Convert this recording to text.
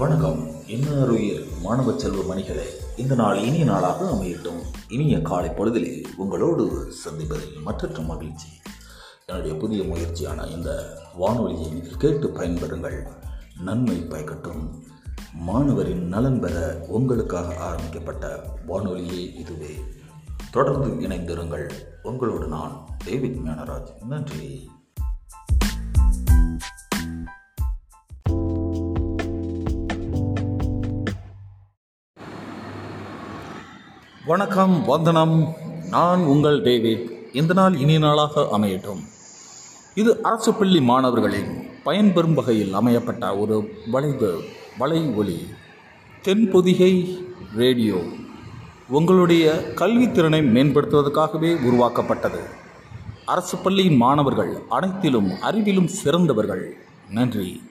வணக்கம். இன்னொருயிர் மாணவ செல்வ மணிகளே இந்த நாள் இனிய நாளாக அமையட்டும். இனிய காலை பொழுதிலே உங்களோடு சந்திப்பதில் மற்றற்ற மகிழ்ச்சி. என்னுடைய புதிய முயற்சியான இந்த வானொலியை நீங்கள் கேட்டு பயன்பெறுங்கள். நன்மை பயக்கட்டும். மாணவரின் நலன் பெற உங்களுக்காக ஆரம்பிக்கப்பட்ட வானொலியே இதுவே. தொடர்ந்து இணைந்திருங்கள். உங்களோடு நான் டேவிட் மேனராஜ். நன்றி. வணக்கம் வந்தனம். நான் உங்கள் டேவிட். இந்த நாள் இனிய நாளாக அமையட்டும். இது அரசு பள்ளி மாணவர்களின் பயன்பெறும் வகையில் அமையப்பட்ட ஒரு வளைவு வலை ஒளி தென்பொதிகை ரேடியோ. உங்களுடைய கல்வித்திறனை மேம்படுத்துவதற்காகவே உருவாக்கப்பட்டது. அரசு பள்ளியின் மாணவர்கள் அனைத்திலும் அறிவிலும் சிறந்தவர்கள். நன்றி.